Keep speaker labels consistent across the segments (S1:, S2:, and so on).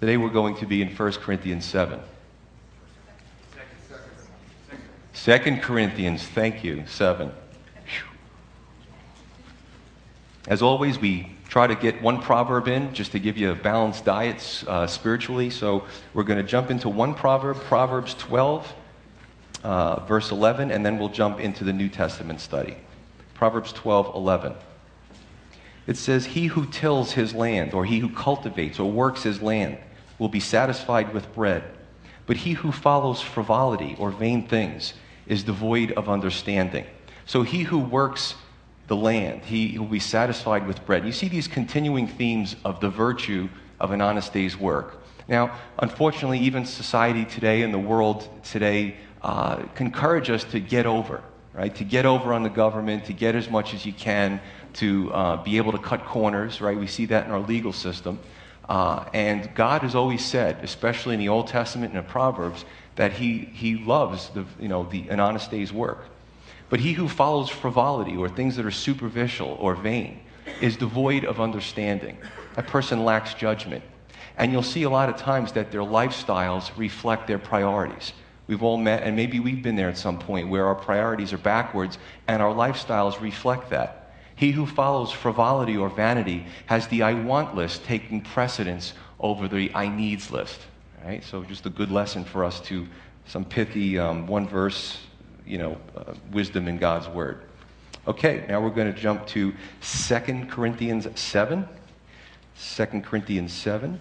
S1: Today we're going to be in 1 Corinthians 7. 2 Corinthians, thank you, 7. As always, we try to get one proverb in just to give you a balanced diet uh, spiritually. So we're going to jump into one proverb, Proverbs 12, uh, verse 11, and then we'll jump into the New Testament study. Proverbs 12, 11. It says, He who tills his land, or he who cultivates or works his land, will be satisfied with bread. But he who follows frivolity or vain things is devoid of understanding. So he who works the land, he will be satisfied with bread. You see these continuing themes of the virtue of an honest day's work. Now, unfortunately, even society today and the world today uh, encourage us to get over, right? To get over on the government, to get as much as you can, to uh, be able to cut corners, right? We see that in our legal system. Uh, and God has always said, especially in the Old Testament and the Proverbs, that he, he loves the, you know, the, an honest day's work. But he who follows frivolity or things that are superficial or vain is devoid of understanding. That person lacks judgment. And you'll see a lot of times that their lifestyles reflect their priorities. We've all met, and maybe we've been there at some point, where our priorities are backwards and our lifestyles reflect that. He who follows frivolity or vanity has the I want list taking precedence over the I needs list. Right? So, just a good lesson for us to some pithy um, one verse, you know, uh, wisdom in God's word. Okay, now we're going to jump to 2 Corinthians 7. 2 Corinthians 7.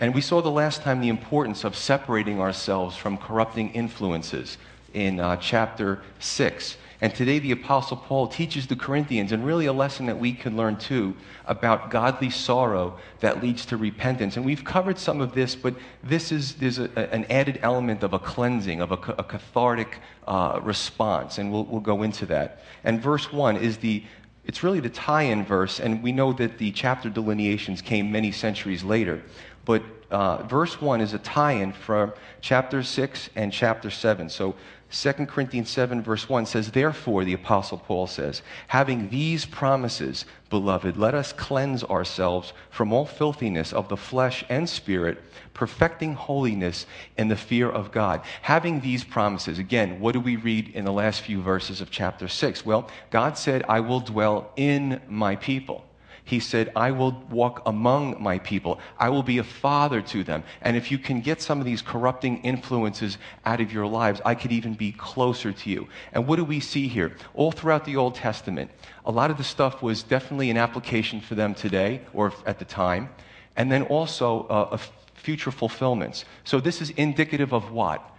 S1: And we saw the last time the importance of separating ourselves from corrupting influences in uh, chapter 6. And today, the Apostle Paul teaches the Corinthians, and really a lesson that we can learn too, about godly sorrow that leads to repentance. And we've covered some of this, but this is there's a, an added element of a cleansing, of a, a cathartic uh, response, and we'll, we'll go into that. And verse 1 is the it's really the tie in verse, and we know that the chapter delineations came many centuries later. But uh, verse 1 is a tie in from chapter 6 and chapter 7. So 2 Corinthians 7, verse 1 says, Therefore, the Apostle Paul says, having these promises, beloved, let us cleanse ourselves from all filthiness of the flesh and spirit, perfecting holiness in the fear of God. Having these promises, again, what do we read in the last few verses of chapter 6? Well, God said, I will dwell in my people. He said, I will walk among my people. I will be a father to them. And if you can get some of these corrupting influences out of your lives, I could even be closer to you. And what do we see here? All throughout the Old Testament, a lot of the stuff was definitely an application for them today or at the time. And then also uh, future fulfillments. So this is indicative of what?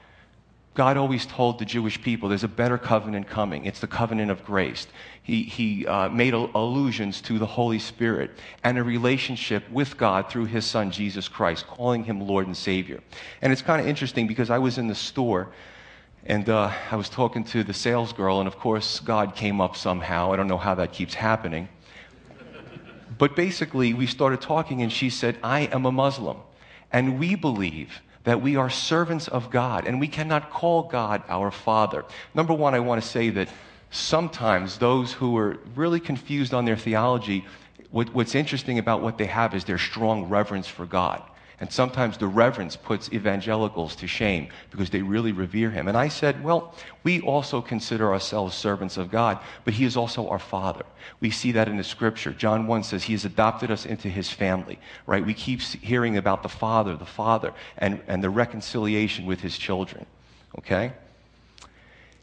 S1: God always told the Jewish people there's a better covenant coming. It's the covenant of grace. He, he uh, made allusions to the Holy Spirit and a relationship with God through his son, Jesus Christ, calling him Lord and Savior. And it's kind of interesting because I was in the store and uh, I was talking to the sales girl, and of course, God came up somehow. I don't know how that keeps happening. But basically, we started talking, and she said, I am a Muslim. And we believe that we are servants of God and we cannot call God our Father. Number one, I want to say that sometimes those who are really confused on their theology, what's interesting about what they have is their strong reverence for God. And sometimes the reverence puts evangelicals to shame because they really revere him. And I said, well, we also consider ourselves servants of God, but he is also our father. We see that in the scripture. John 1 says he has adopted us into his family, right? We keep hearing about the father, the father, and, and the reconciliation with his children, okay?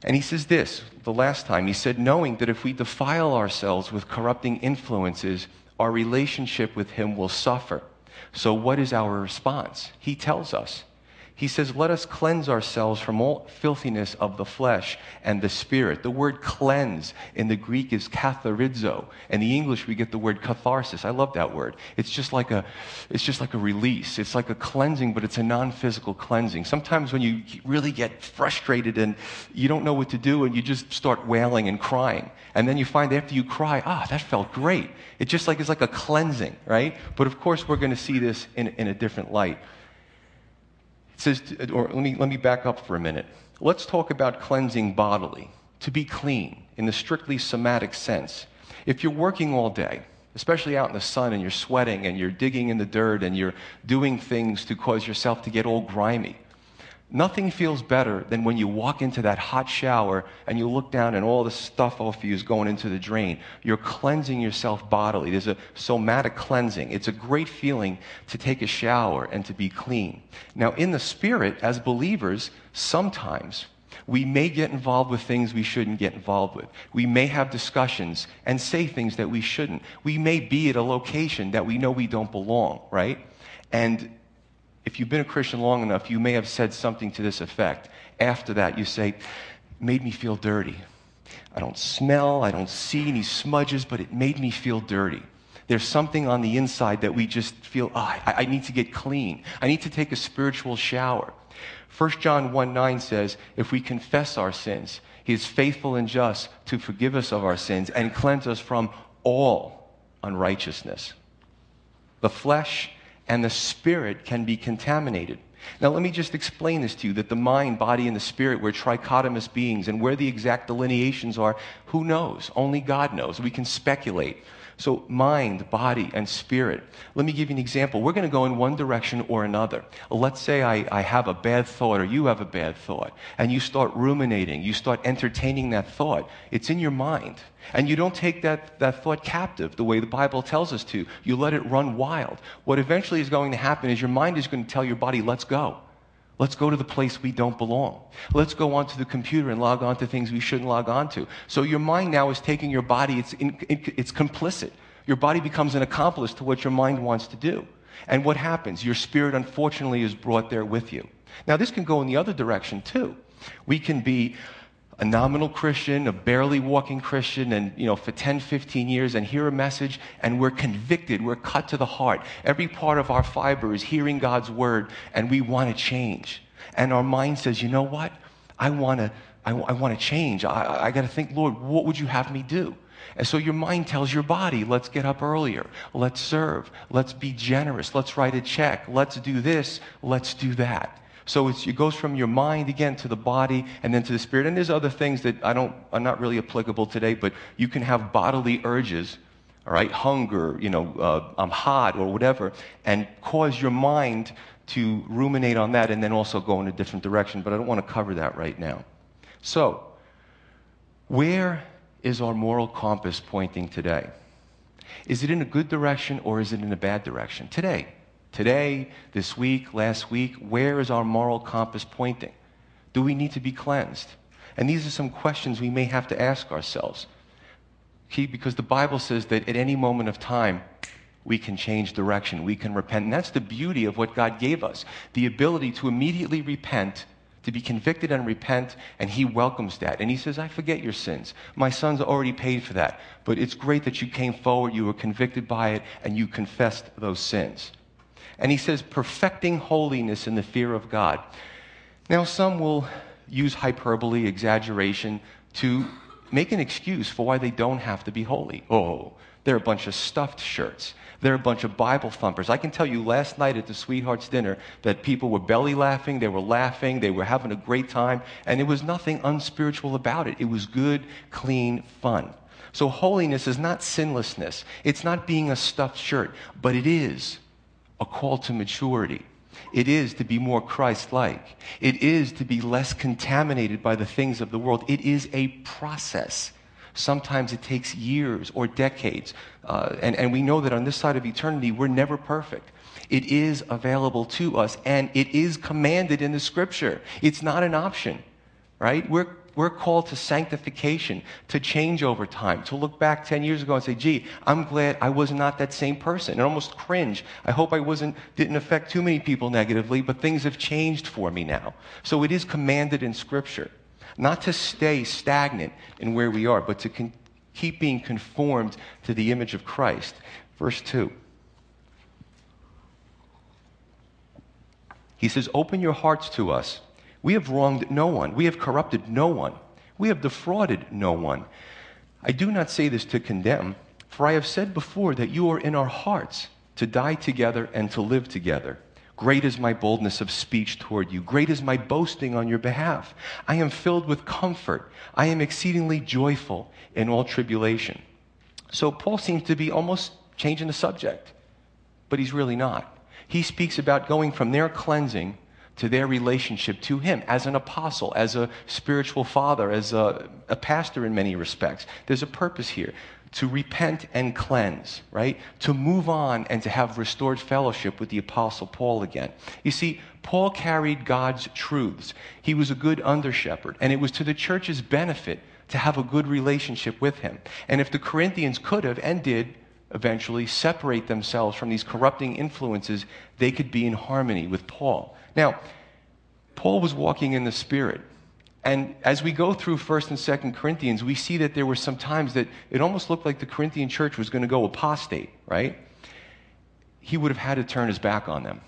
S1: And he says this the last time. He said, knowing that if we defile ourselves with corrupting influences, our relationship with him will suffer. So, what is our response? He tells us. He says, Let us cleanse ourselves from all filthiness of the flesh and the spirit. The word cleanse in the Greek is katharizo. In the English, we get the word catharsis. I love that word. It's just like a, it's just like a release. It's like a cleansing, but it's a non physical cleansing. Sometimes when you really get frustrated and you don't know what to do and you just start wailing and crying. And then you find after you cry, ah, that felt great. It's just like it's like a cleansing, right? But of course, we're going to see this in, in a different light says, or let me, let me back up for a minute. Let's talk about cleansing bodily, to be clean in the strictly somatic sense. If you're working all day especially out in the sun and you're sweating and you're digging in the dirt and you're doing things to cause yourself to get all grimy. Nothing feels better than when you walk into that hot shower and you look down and all the stuff off you is going into the drain. You're cleansing yourself bodily. There's a somatic cleansing. It's a great feeling to take a shower and to be clean. Now, in the spirit, as believers, sometimes we may get involved with things we shouldn't get involved with. We may have discussions and say things that we shouldn't. We may be at a location that we know we don't belong, right? And if you've been a Christian long enough, you may have said something to this effect. After that, you say, made me feel dirty. I don't smell, I don't see any smudges, but it made me feel dirty. There's something on the inside that we just feel, oh, I, I need to get clean. I need to take a spiritual shower. 1 John 1 9 says, if we confess our sins, he is faithful and just to forgive us of our sins and cleanse us from all unrighteousness. The flesh and the spirit can be contaminated. Now, let me just explain this to you that the mind, body, and the spirit, we're trichotomous beings, and where the exact delineations are, who knows? Only God knows. We can speculate. So, mind, body, and spirit. Let me give you an example. We're going to go in one direction or another. Let's say I, I have a bad thought or you have a bad thought, and you start ruminating, you start entertaining that thought. It's in your mind. And you don't take that, that thought captive the way the Bible tells us to. You let it run wild. What eventually is going to happen is your mind is going to tell your body, let's go. Let's go to the place we don't belong. Let's go onto the computer and log on to things we shouldn't log on to. So your mind now is taking your body, it's, in, it's complicit. Your body becomes an accomplice to what your mind wants to do. And what happens? Your spirit, unfortunately, is brought there with you. Now, this can go in the other direction, too. We can be a nominal Christian, a barely walking Christian, and you know, for 10, 15 years, and hear a message, and we're convicted, we're cut to the heart. Every part of our fiber is hearing God's word, and we want to change. And our mind says, you know what? I want to, I, I want to change. I, I got to think, Lord, what would you have me do? And so your mind tells your body, let's get up earlier. Let's serve. Let's be generous. Let's write a check. Let's do this. Let's do that. So it goes from your mind again to the body and then to the spirit. And there's other things that I don't, are not really applicable today, but you can have bodily urges, all right, hunger, you know, uh, I'm hot or whatever, and cause your mind to ruminate on that and then also go in a different direction. But I don't want to cover that right now. So, where is our moral compass pointing today? Is it in a good direction or is it in a bad direction? Today. Today, this week, last week, where is our moral compass pointing? Do we need to be cleansed? And these are some questions we may have to ask ourselves. Okay, because the Bible says that at any moment of time, we can change direction, we can repent. And that's the beauty of what God gave us the ability to immediately repent, to be convicted and repent, and He welcomes that. And He says, I forget your sins. My son's already paid for that. But it's great that you came forward, you were convicted by it, and you confessed those sins. And he says, perfecting holiness in the fear of God. Now, some will use hyperbole, exaggeration, to make an excuse for why they don't have to be holy. Oh, they're a bunch of stuffed shirts. They're a bunch of Bible thumpers. I can tell you last night at the Sweethearts dinner that people were belly laughing, they were laughing, they were having a great time, and there was nothing unspiritual about it. It was good, clean fun. So, holiness is not sinlessness, it's not being a stuffed shirt, but it is a call to maturity. It is to be more Christ like. It is to be less contaminated by the things of the world. It is a process. Sometimes it takes years or decades. Uh, and, and we know that on this side of eternity, we're never perfect. It is available to us and it is commanded in the scripture. It's not an option, right? We're we're called to sanctification, to change over time, to look back 10 years ago and say, gee, I'm glad I was not that same person. And almost cringe. I hope I wasn't, didn't affect too many people negatively, but things have changed for me now. So it is commanded in Scripture. Not to stay stagnant in where we are, but to con- keep being conformed to the image of Christ. Verse 2. He says, Open your hearts to us we have wronged no one. We have corrupted no one. We have defrauded no one. I do not say this to condemn, for I have said before that you are in our hearts to die together and to live together. Great is my boldness of speech toward you. Great is my boasting on your behalf. I am filled with comfort. I am exceedingly joyful in all tribulation. So Paul seems to be almost changing the subject. But he's really not. He speaks about going from their cleansing to their relationship to him as an apostle, as a spiritual father, as a, a pastor in many respects. There's a purpose here to repent and cleanse, right? To move on and to have restored fellowship with the Apostle Paul again. You see, Paul carried God's truths. He was a good under shepherd, and it was to the church's benefit to have a good relationship with him. And if the Corinthians could have and did eventually separate themselves from these corrupting influences, they could be in harmony with Paul. Now, Paul was walking in the Spirit. And as we go through 1st and 2nd Corinthians, we see that there were some times that it almost looked like the Corinthian church was going to go apostate, right? He would have had to turn his back on them.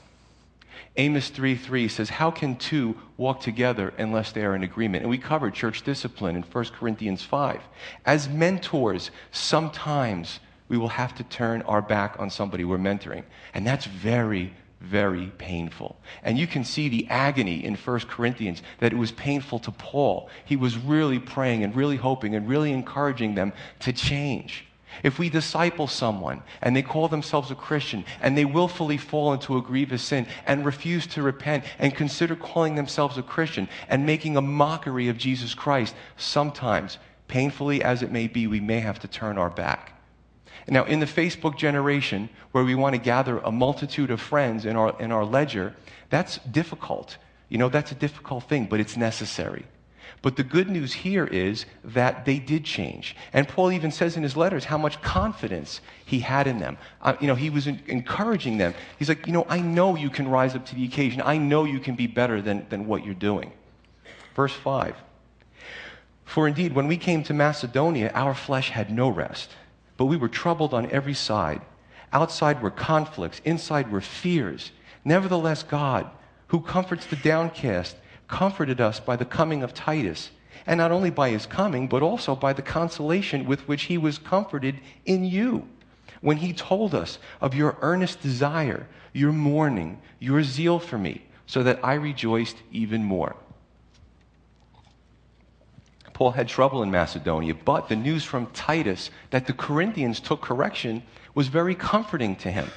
S1: Amos 3 3 says, How can two walk together unless they are in agreement? And we covered church discipline in 1 Corinthians 5. As mentors, sometimes we will have to turn our back on somebody we're mentoring. And that's very, very painful. And you can see the agony in 1 Corinthians that it was painful to Paul. He was really praying and really hoping and really encouraging them to change. If we disciple someone and they call themselves a Christian and they willfully fall into a grievous sin and refuse to repent and consider calling themselves a Christian and making a mockery of Jesus Christ, sometimes, painfully as it may be, we may have to turn our back. Now, in the Facebook generation, where we want to gather a multitude of friends in our, in our ledger, that's difficult. You know, that's a difficult thing, but it's necessary. But the good news here is that they did change. And Paul even says in his letters how much confidence he had in them. Uh, you know, he was encouraging them. He's like, you know, I know you can rise up to the occasion. I know you can be better than, than what you're doing. Verse 5 For indeed, when we came to Macedonia, our flesh had no rest but we were troubled on every side. Outside were conflicts, inside were fears. Nevertheless, God, who comforts the downcast, comforted us by the coming of Titus, and not only by his coming, but also by the consolation with which he was comforted in you. When he told us of your earnest desire, your mourning, your zeal for me, so that I rejoiced even more. Paul had trouble in Macedonia, but the news from Titus that the Corinthians took correction was very comforting to him.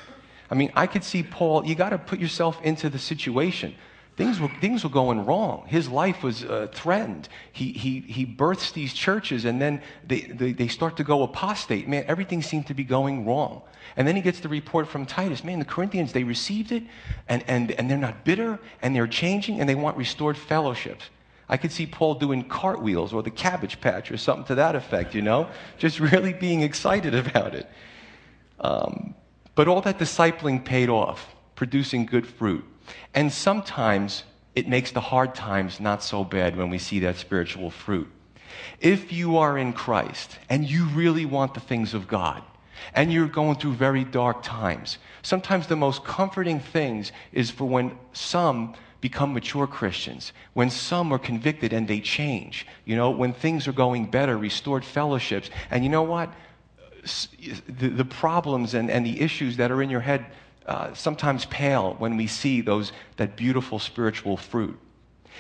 S1: I mean, I could see Paul, you got to put yourself into the situation. Things were, things were going wrong. His life was uh, threatened. He, he, he births these churches and then they, they, they start to go apostate. Man, everything seemed to be going wrong. And then he gets the report from Titus man, the Corinthians, they received it and, and, and they're not bitter and they're changing and they want restored fellowships. I could see Paul doing cartwheels or the cabbage patch or something to that effect, you know, just really being excited about it. Um, but all that discipling paid off, producing good fruit. And sometimes it makes the hard times not so bad when we see that spiritual fruit. If you are in Christ and you really want the things of God, and you're going through very dark times, sometimes the most comforting things is for when some become mature Christians, when some are convicted and they change, you know, when things are going better, restored fellowships. And you know what? The, the problems and, and the issues that are in your head uh, sometimes pale when we see those, that beautiful spiritual fruit.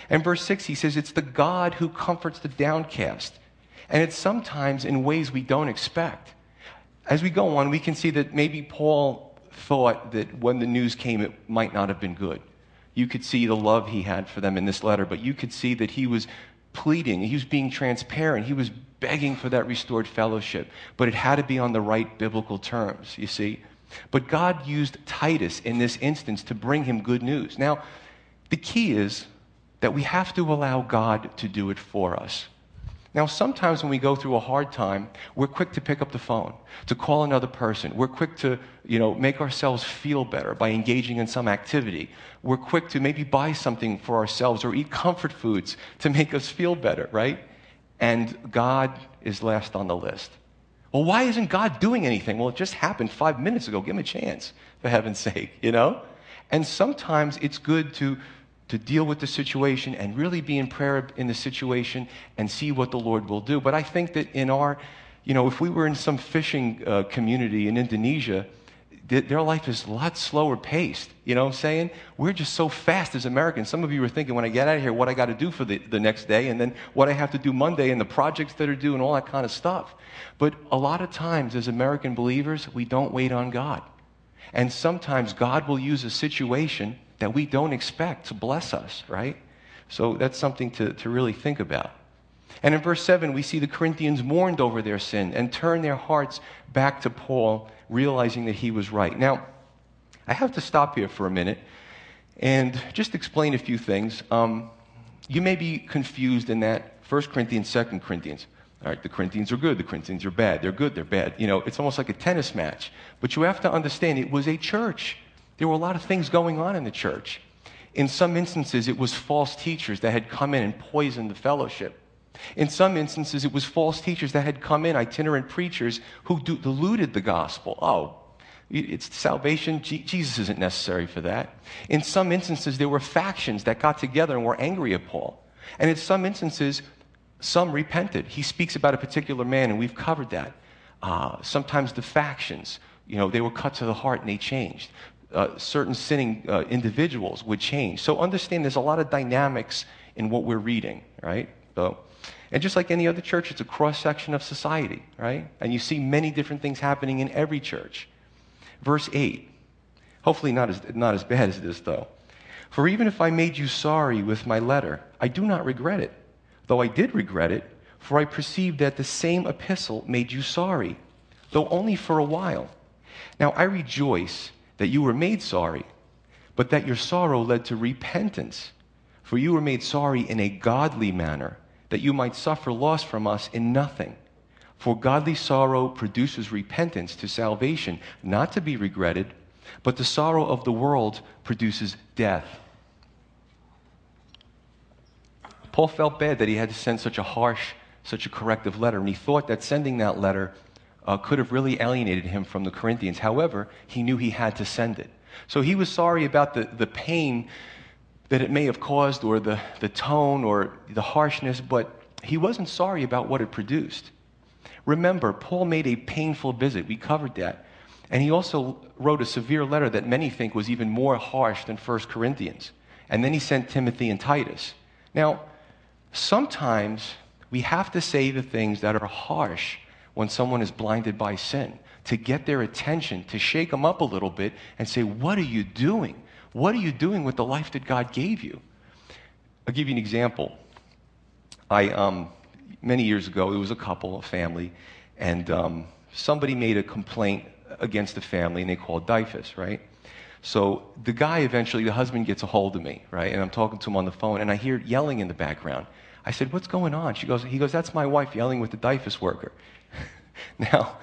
S1: And verse 6, he says, It's the God who comforts the downcast. And it's sometimes in ways we don't expect. As we go on, we can see that maybe Paul thought that when the news came, it might not have been good you could see the love he had for them in this letter, but you could see that he was pleading, he was being transparent, he was begging for that restored fellowship, but it had to be on the right biblical terms, you see. But God used Titus in this instance to bring him good news. Now, the key is that we have to allow God to do it for us. Now, sometimes when we go through a hard time, we're quick to pick up the phone, to call another person. We're quick to, you know, make ourselves feel better by engaging in some activity. We're quick to maybe buy something for ourselves or eat comfort foods to make us feel better, right? And God is last on the list. Well, why isn't God doing anything? Well, it just happened five minutes ago. Give him a chance, for heaven's sake, you know? And sometimes it's good to to deal with the situation and really be in prayer in the situation and see what the Lord will do. But I think that in our, you know, if we were in some fishing uh, community in Indonesia, their life is a lot slower paced. You know what I'm saying? We're just so fast as Americans. Some of you are thinking when I get out of here what I got to do for the, the next day and then what I have to do Monday and the projects that are due and all that kind of stuff. But a lot of times as American believers, we don't wait on God. And sometimes God will use a situation that we don't expect to bless us, right? So that's something to, to really think about. And in verse 7, we see the Corinthians mourned over their sin and turned their hearts back to Paul, realizing that he was right. Now, I have to stop here for a minute and just explain a few things. Um, you may be confused in that 1 Corinthians, 2 Corinthians. All right, the Corinthians are good, the Corinthians are bad. They're good, they're bad. You know, it's almost like a tennis match. But you have to understand it was a church. There were a lot of things going on in the church. In some instances, it was false teachers that had come in and poisoned the fellowship. In some instances, it was false teachers that had come in, itinerant preachers who diluted the gospel. Oh, it's salvation. Jesus isn't necessary for that. In some instances, there were factions that got together and were angry at Paul. And in some instances, some repented. He speaks about a particular man, and we've covered that. Uh, sometimes the factions, you know, they were cut to the heart and they changed. Uh, certain sinning uh, individuals would change. So understand there's a lot of dynamics in what we're reading, right? So, and just like any other church, it's a cross section of society, right? And you see many different things happening in every church. Verse 8. Hopefully, not as, not as bad as this, though. For even if I made you sorry with my letter, I do not regret it, though I did regret it, for I perceived that the same epistle made you sorry, though only for a while. Now I rejoice that you were made sorry, but that your sorrow led to repentance. For you were made sorry in a godly manner that you might suffer loss from us in nothing. For godly sorrow produces repentance to salvation, not to be regretted, but the sorrow of the world produces death. Paul felt bad that he had to send such a harsh, such a corrective letter, and he thought that sending that letter uh, could have really alienated him from the Corinthians. However, he knew he had to send it. So he was sorry about the, the pain that it may have caused, or the, the tone, or the harshness, but he wasn't sorry about what it produced. Remember, Paul made a painful visit. We covered that. And he also wrote a severe letter that many think was even more harsh than 1 Corinthians. And then he sent Timothy and Titus. Now, sometimes we have to say the things that are harsh when someone is blinded by sin to get their attention, to shake them up a little bit and say, What are you doing? What are you doing with the life that God gave you? I'll give you an example. I, um, many years ago, it was a couple, a family, and um, somebody made a complaint against the family, and they called DYFS, right? So the guy eventually, the husband gets a hold of me, right? And I'm talking to him on the phone, and I hear yelling in the background. I said, What's going on? She goes, He goes, That's my wife yelling with the DYFS worker. now,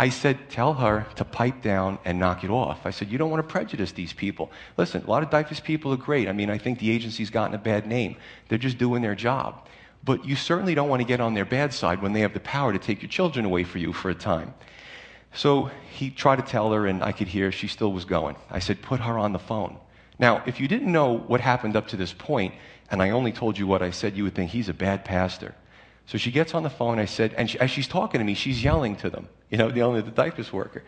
S1: I said, tell her to pipe down and knock it off. I said, you don't want to prejudice these people. Listen, a lot of DYFS people are great. I mean, I think the agency's gotten a bad name. They're just doing their job. But you certainly don't want to get on their bad side when they have the power to take your children away from you for a time. So he tried to tell her, and I could hear she still was going. I said, put her on the phone. Now, if you didn't know what happened up to this point, and I only told you what I said, you would think he's a bad pastor. So she gets on the phone. I said, and she, as she's talking to me, she's yelling to them, you know, yelling at the DYFS worker.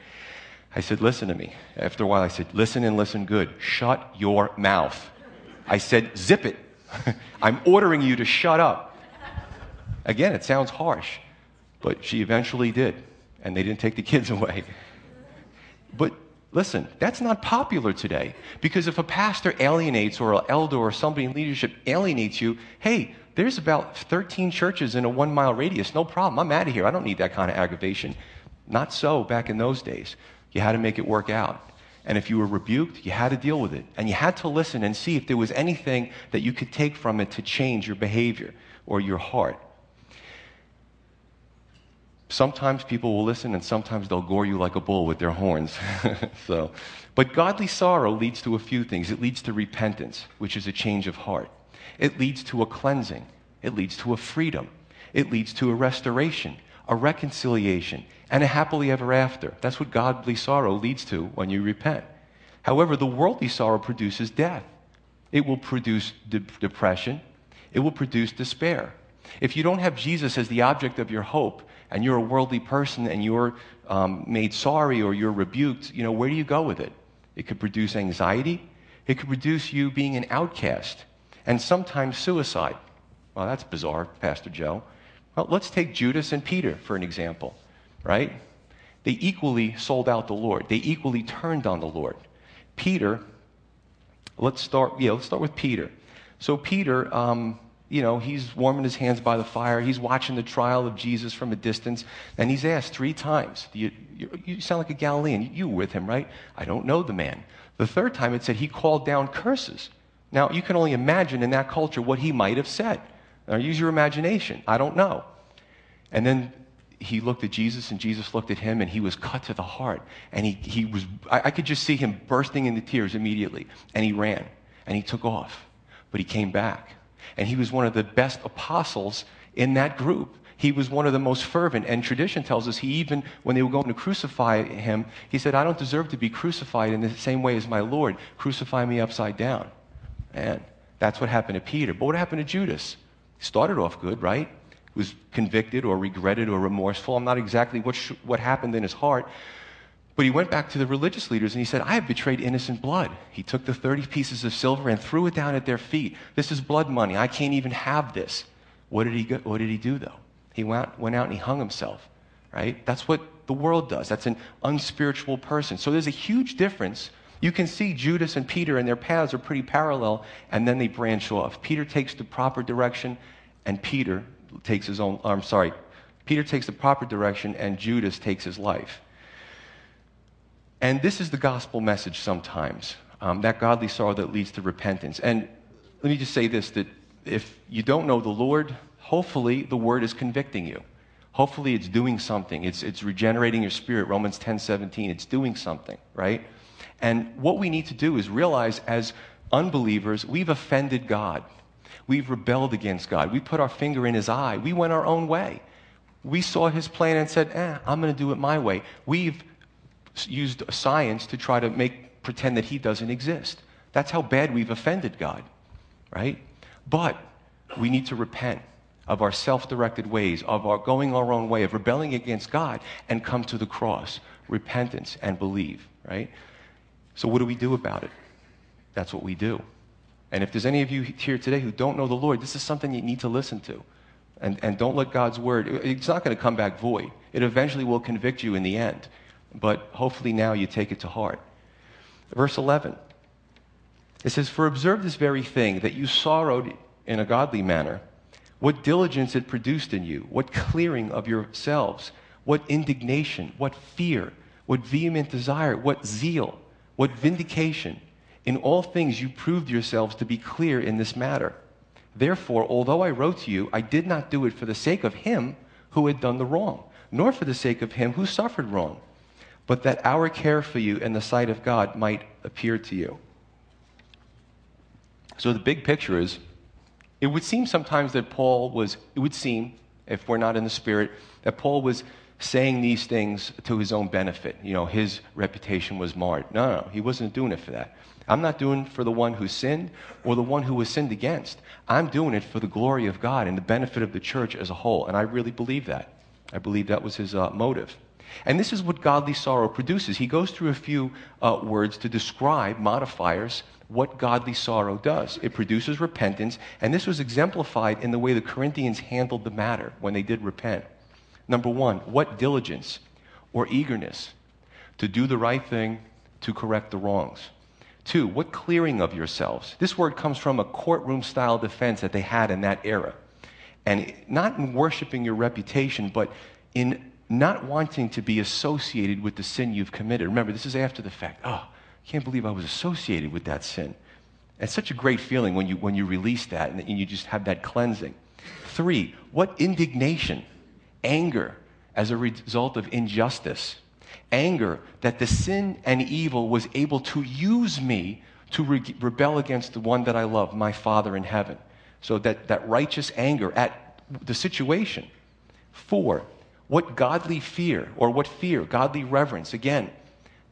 S1: I said, listen to me. After a while, I said, listen and listen good. Shut your mouth. I said, zip it. I'm ordering you to shut up. Again, it sounds harsh, but she eventually did, and they didn't take the kids away. But listen, that's not popular today because if a pastor alienates or an elder or somebody in leadership alienates you, hey, there's about 13 churches in a one mile radius. No problem. I'm out of here. I don't need that kind of aggravation. Not so back in those days. You had to make it work out. And if you were rebuked, you had to deal with it. And you had to listen and see if there was anything that you could take from it to change your behavior or your heart. Sometimes people will listen and sometimes they'll gore you like a bull with their horns. so, but godly sorrow leads to a few things. It leads to repentance, which is a change of heart. It leads to a cleansing. It leads to a freedom. It leads to a restoration, a reconciliation, and a happily ever after. That's what godly sorrow leads to when you repent. However, the worldly sorrow produces death. It will produce de- depression. It will produce despair. If you don't have Jesus as the object of your hope, and you're a worldly person and you're um, made sorry or you're rebuked, you know, where do you go with it? It could produce anxiety. It could produce you being an outcast and sometimes suicide. Well, that's bizarre, Pastor Joe. Well, let's take Judas and Peter for an example, right? They equally sold out the Lord. They equally turned on the Lord. Peter, let's start, yeah, let's start with Peter. So Peter, um, you know, he's warming his hands by the fire. He's watching the trial of Jesus from a distance. And he's asked three times, you, you, you, sound like a Galilean. You were with him, right? I don't know the man. The third time it said he called down curses. Now, you can only imagine in that culture what he might have said. Now, use your imagination. I don't know. And then he looked at Jesus, and Jesus looked at him, and he was cut to the heart. And he, he was, I, I could just see him bursting into tears immediately. And he ran, and he took off. But he came back and he was one of the best apostles in that group. He was one of the most fervent. And tradition tells us he even, when they were going to crucify him, he said, I don't deserve to be crucified in the same way as my Lord. Crucify me upside down. And that's what happened to Peter. But what happened to Judas? He started off good, right? Was convicted or regretted or remorseful. I'm not exactly what, sh- what happened in his heart. But he went back to the religious leaders and he said, I have betrayed innocent blood. He took the 30 pieces of silver and threw it down at their feet. This is blood money. I can't even have this. What did he, go, what did he do, though? He went, went out and he hung himself, right? That's what the world does. That's an unspiritual person. So there's a huge difference. You can see Judas and Peter and their paths are pretty parallel, and then they branch off. Peter takes the proper direction, and Peter takes his own, I'm sorry, Peter takes the proper direction, and Judas takes his life. And this is the gospel message sometimes um, that godly sorrow that leads to repentance. And let me just say this that if you don't know the Lord, hopefully the word is convicting you. Hopefully it's doing something. It's, it's regenerating your spirit. Romans 10 17. It's doing something, right? And what we need to do is realize as unbelievers, we've offended God. We've rebelled against God. We put our finger in his eye. We went our own way. We saw his plan and said, eh, I'm going to do it my way. We've used science to try to make pretend that he doesn't exist. That's how bad we've offended God, right? But we need to repent of our self-directed ways, of our going our own way, of rebelling against God, and come to the cross, repentance, and believe, right? So what do we do about it? That's what we do. And if there's any of you here today who don't know the Lord, this is something you need to listen to. And, and don't let God's word, it's not going to come back void. It eventually will convict you in the end but hopefully now you take it to heart. Verse 11 it says, For observe this very thing, that you sorrowed in a godly manner, what diligence it produced in you, what clearing of yourselves, what indignation, what fear, what vehement desire, what zeal, what vindication. In all things you proved yourselves to be clear in this matter. Therefore, although I wrote to you, I did not do it for the sake of him who had done the wrong, nor for the sake of him who suffered wrong but that our care for you in the sight of God might appear to you. So the big picture is it would seem sometimes that Paul was, it would seem, if we're not in the Spirit, that Paul was saying these things to his own benefit. You know, his reputation was marred. No, no, he wasn't doing it for that. I'm not doing it for the one who sinned or the one who was sinned against. I'm doing it for the glory of God and the benefit of the church as a whole. And I really believe that. I believe that was his uh, motive. And this is what godly sorrow produces. He goes through a few uh, words to describe modifiers what godly sorrow does. It produces repentance, and this was exemplified in the way the Corinthians handled the matter when they did repent. Number one, what diligence or eagerness to do the right thing to correct the wrongs. Two, what clearing of yourselves. This word comes from a courtroom style defense that they had in that era. And not in worshiping your reputation, but in not wanting to be associated with the sin you've committed. Remember, this is after the fact. Oh, I can't believe I was associated with that sin. It's such a great feeling when you, when you release that and, and you just have that cleansing. Three, what indignation, anger as a result of injustice, anger that the sin and evil was able to use me to re- rebel against the one that I love, my Father in heaven. So that, that righteous anger at the situation. Four, what godly fear, or what fear, godly reverence, again,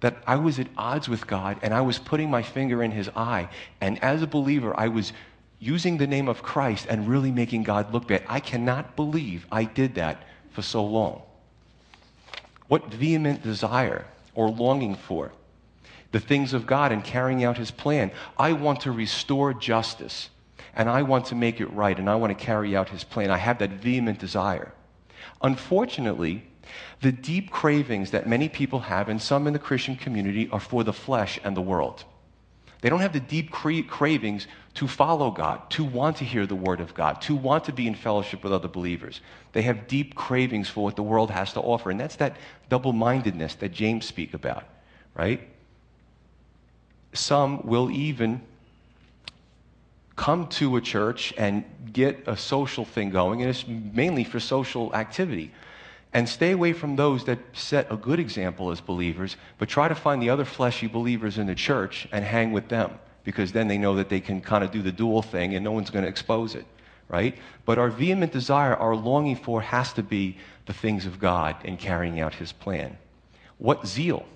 S1: that I was at odds with God and I was putting my finger in his eye. And as a believer, I was using the name of Christ and really making God look bad. I cannot believe I did that for so long. What vehement desire or longing for? The things of God and carrying out his plan. I want to restore justice and I want to make it right and I want to carry out his plan. I have that vehement desire. Unfortunately, the deep cravings that many people have, and some in the Christian community, are for the flesh and the world. They don't have the deep cra- cravings to follow God, to want to hear the word of God, to want to be in fellowship with other believers. They have deep cravings for what the world has to offer, and that's that double mindedness that James speak about, right? Some will even come to a church and get a social thing going, and it's mainly for social activity. And stay away from those that set a good example as believers, but try to find the other fleshy believers in the church and hang with them because then they know that they can kind of do the dual thing and no one's going to expose it, right? But our vehement desire, our longing for, has to be the things of God and carrying out His plan. What zeal?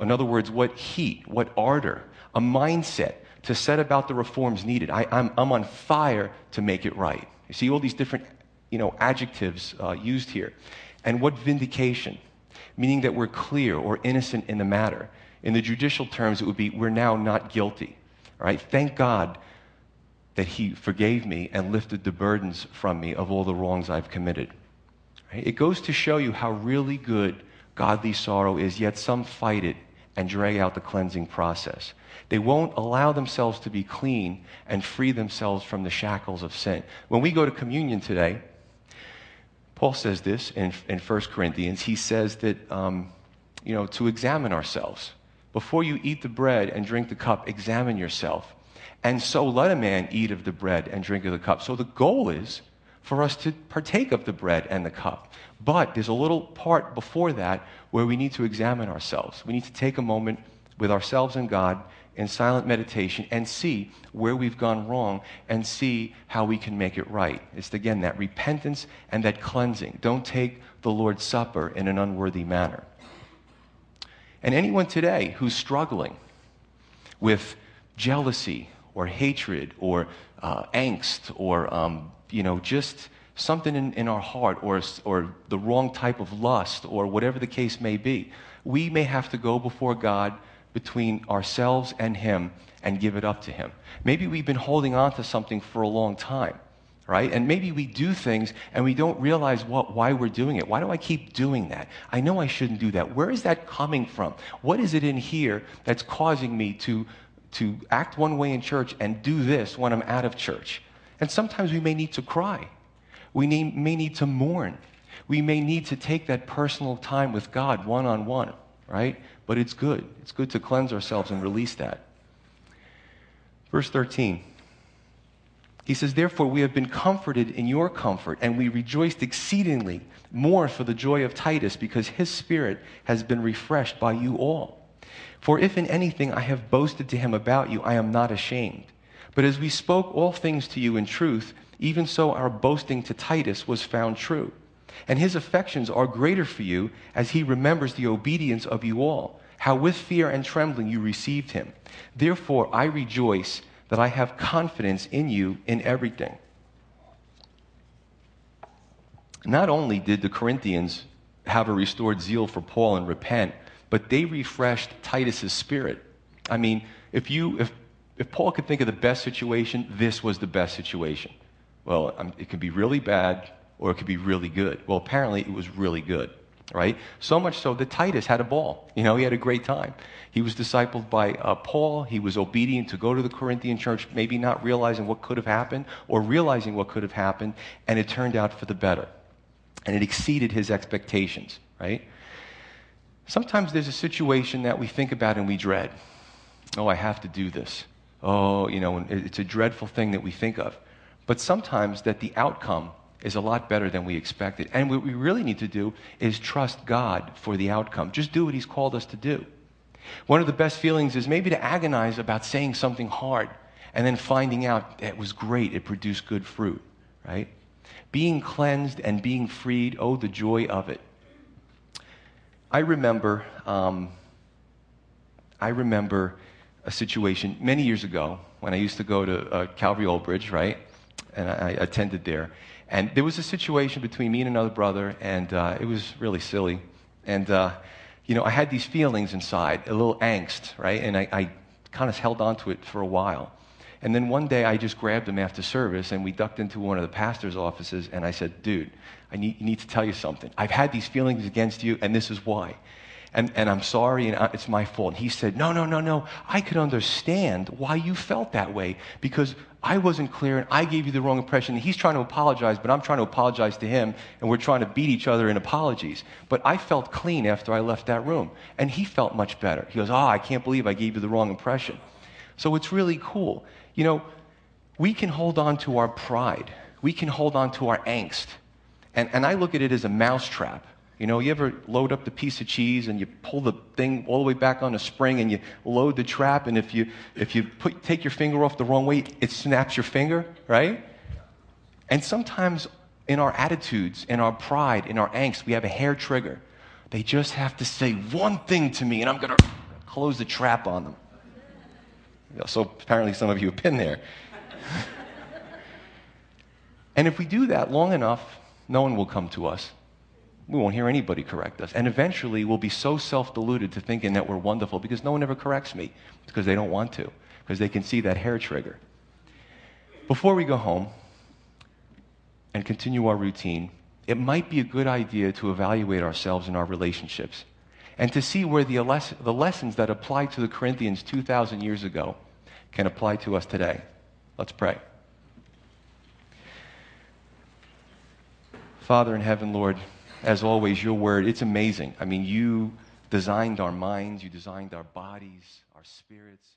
S1: In other words, what heat, what ardor, a mindset to set about the reforms needed. I, am on fire to make it right. You see all these different you know, adjectives uh, used here. And what vindication? Meaning that we're clear or innocent in the matter. In the judicial terms, it would be we're now not guilty. All right? Thank God that He forgave me and lifted the burdens from me of all the wrongs I've committed. Right? It goes to show you how really good godly sorrow is, yet some fight it and drag out the cleansing process. They won't allow themselves to be clean and free themselves from the shackles of sin. When we go to communion today, Paul says this in, in 1 Corinthians. He says that, um, you know, to examine ourselves. Before you eat the bread and drink the cup, examine yourself. And so let a man eat of the bread and drink of the cup. So the goal is for us to partake of the bread and the cup. But there's a little part before that where we need to examine ourselves. We need to take a moment with ourselves and God in silent meditation and see where we've gone wrong and see how we can make it right. It's again that repentance and that cleansing. Don't take the Lord's Supper in an unworthy manner. And anyone today who's struggling with jealousy or hatred or uh, angst or um, you know just something in, in our heart or, or the wrong type of lust or whatever the case may be, we may have to go before God between ourselves and Him and give it up to Him. Maybe we've been holding on to something for a long time, right? And maybe we do things and we don't realize what, why we're doing it. Why do I keep doing that? I know I shouldn't do that. Where is that coming from? What is it in here that's causing me to, to act one way in church and do this when I'm out of church? And sometimes we may need to cry. We may need to mourn. We may need to take that personal time with God one on one, right? but it's good. It's good to cleanse ourselves and release that. Verse 13. He says, Therefore, we have been comforted in your comfort, and we rejoiced exceedingly more for the joy of Titus, because his spirit has been refreshed by you all. For if in anything I have boasted to him about you, I am not ashamed. But as we spoke all things to you in truth, even so our boasting to Titus was found true and his affections are greater for you as he remembers the obedience of you all, how with fear and trembling you received him. Therefore, I rejoice that I have confidence in you in everything. Not only did the Corinthians have a restored zeal for Paul and repent, but they refreshed Titus's spirit. I mean, if you if if Paul could think of the best situation, this was the best situation. Well, um, it could be really bad, or it could be really good. Well, apparently it was really good, right? So much so that Titus had a ball. You know, he had a great time. He was discipled by uh, Paul. He was obedient to go to the Corinthian church, maybe not realizing what could have happened or realizing what could have happened, and it turned out for the better. And it exceeded his expectations, right? Sometimes there's a situation that we think about and we dread. Oh, I have to do this. Oh, you know, it's a dreadful thing that we think of. But sometimes that the outcome is a lot better than we expected. And what we really need to do is trust God for the outcome. Just do what He's called us to do. One of the best feelings is maybe to agonize about saying something hard and then finding out it was great, it produced good fruit, right? Being cleansed and being freed, oh, the joy of it. I remember, um, I remember a situation many years ago when I used to go to uh, Calvary Old Bridge, right? And I, I attended there. And there was a situation between me and another brother, and uh, it was really silly. And, uh, you know, I had these feelings inside, a little angst, right? And I, I kind of held on to it for a while. And then one day I just grabbed him after service and we ducked into one of the pastor's offices and I said, dude, I need, need to tell you something. I've had these feelings against you and this is why. And, and I'm sorry and it's my fault. And he said, no, no, no, no. I could understand why you felt that way because I wasn't clear and I gave you the wrong impression. He's trying to apologize, but I'm trying to apologize to him and we're trying to beat each other in apologies. But I felt clean after I left that room and he felt much better. He goes, oh, I can't believe I gave you the wrong impression. So it's really cool. You know, we can hold on to our pride, we can hold on to our angst. And, and I look at it as a mousetrap. You know, you ever load up the piece of cheese and you pull the thing all the way back on a spring and you load the trap, and if you, if you put, take your finger off the wrong way, it snaps your finger, right? And sometimes in our attitudes, in our pride, in our angst, we have a hair trigger. They just have to say one thing to me, and I'm going to close the trap on them. So apparently, some of you have been there. and if we do that long enough, no one will come to us. We won't hear anybody correct us. And eventually, we'll be so self deluded to thinking that we're wonderful because no one ever corrects me because they don't want to, because they can see that hair trigger. Before we go home and continue our routine, it might be a good idea to evaluate ourselves and our relationships and to see where the, the lessons that applied to the Corinthians 2,000 years ago can apply to us today. Let's pray. Father in heaven, Lord, as always, your word, it's amazing. I mean, you designed our minds, you designed our bodies, our spirits.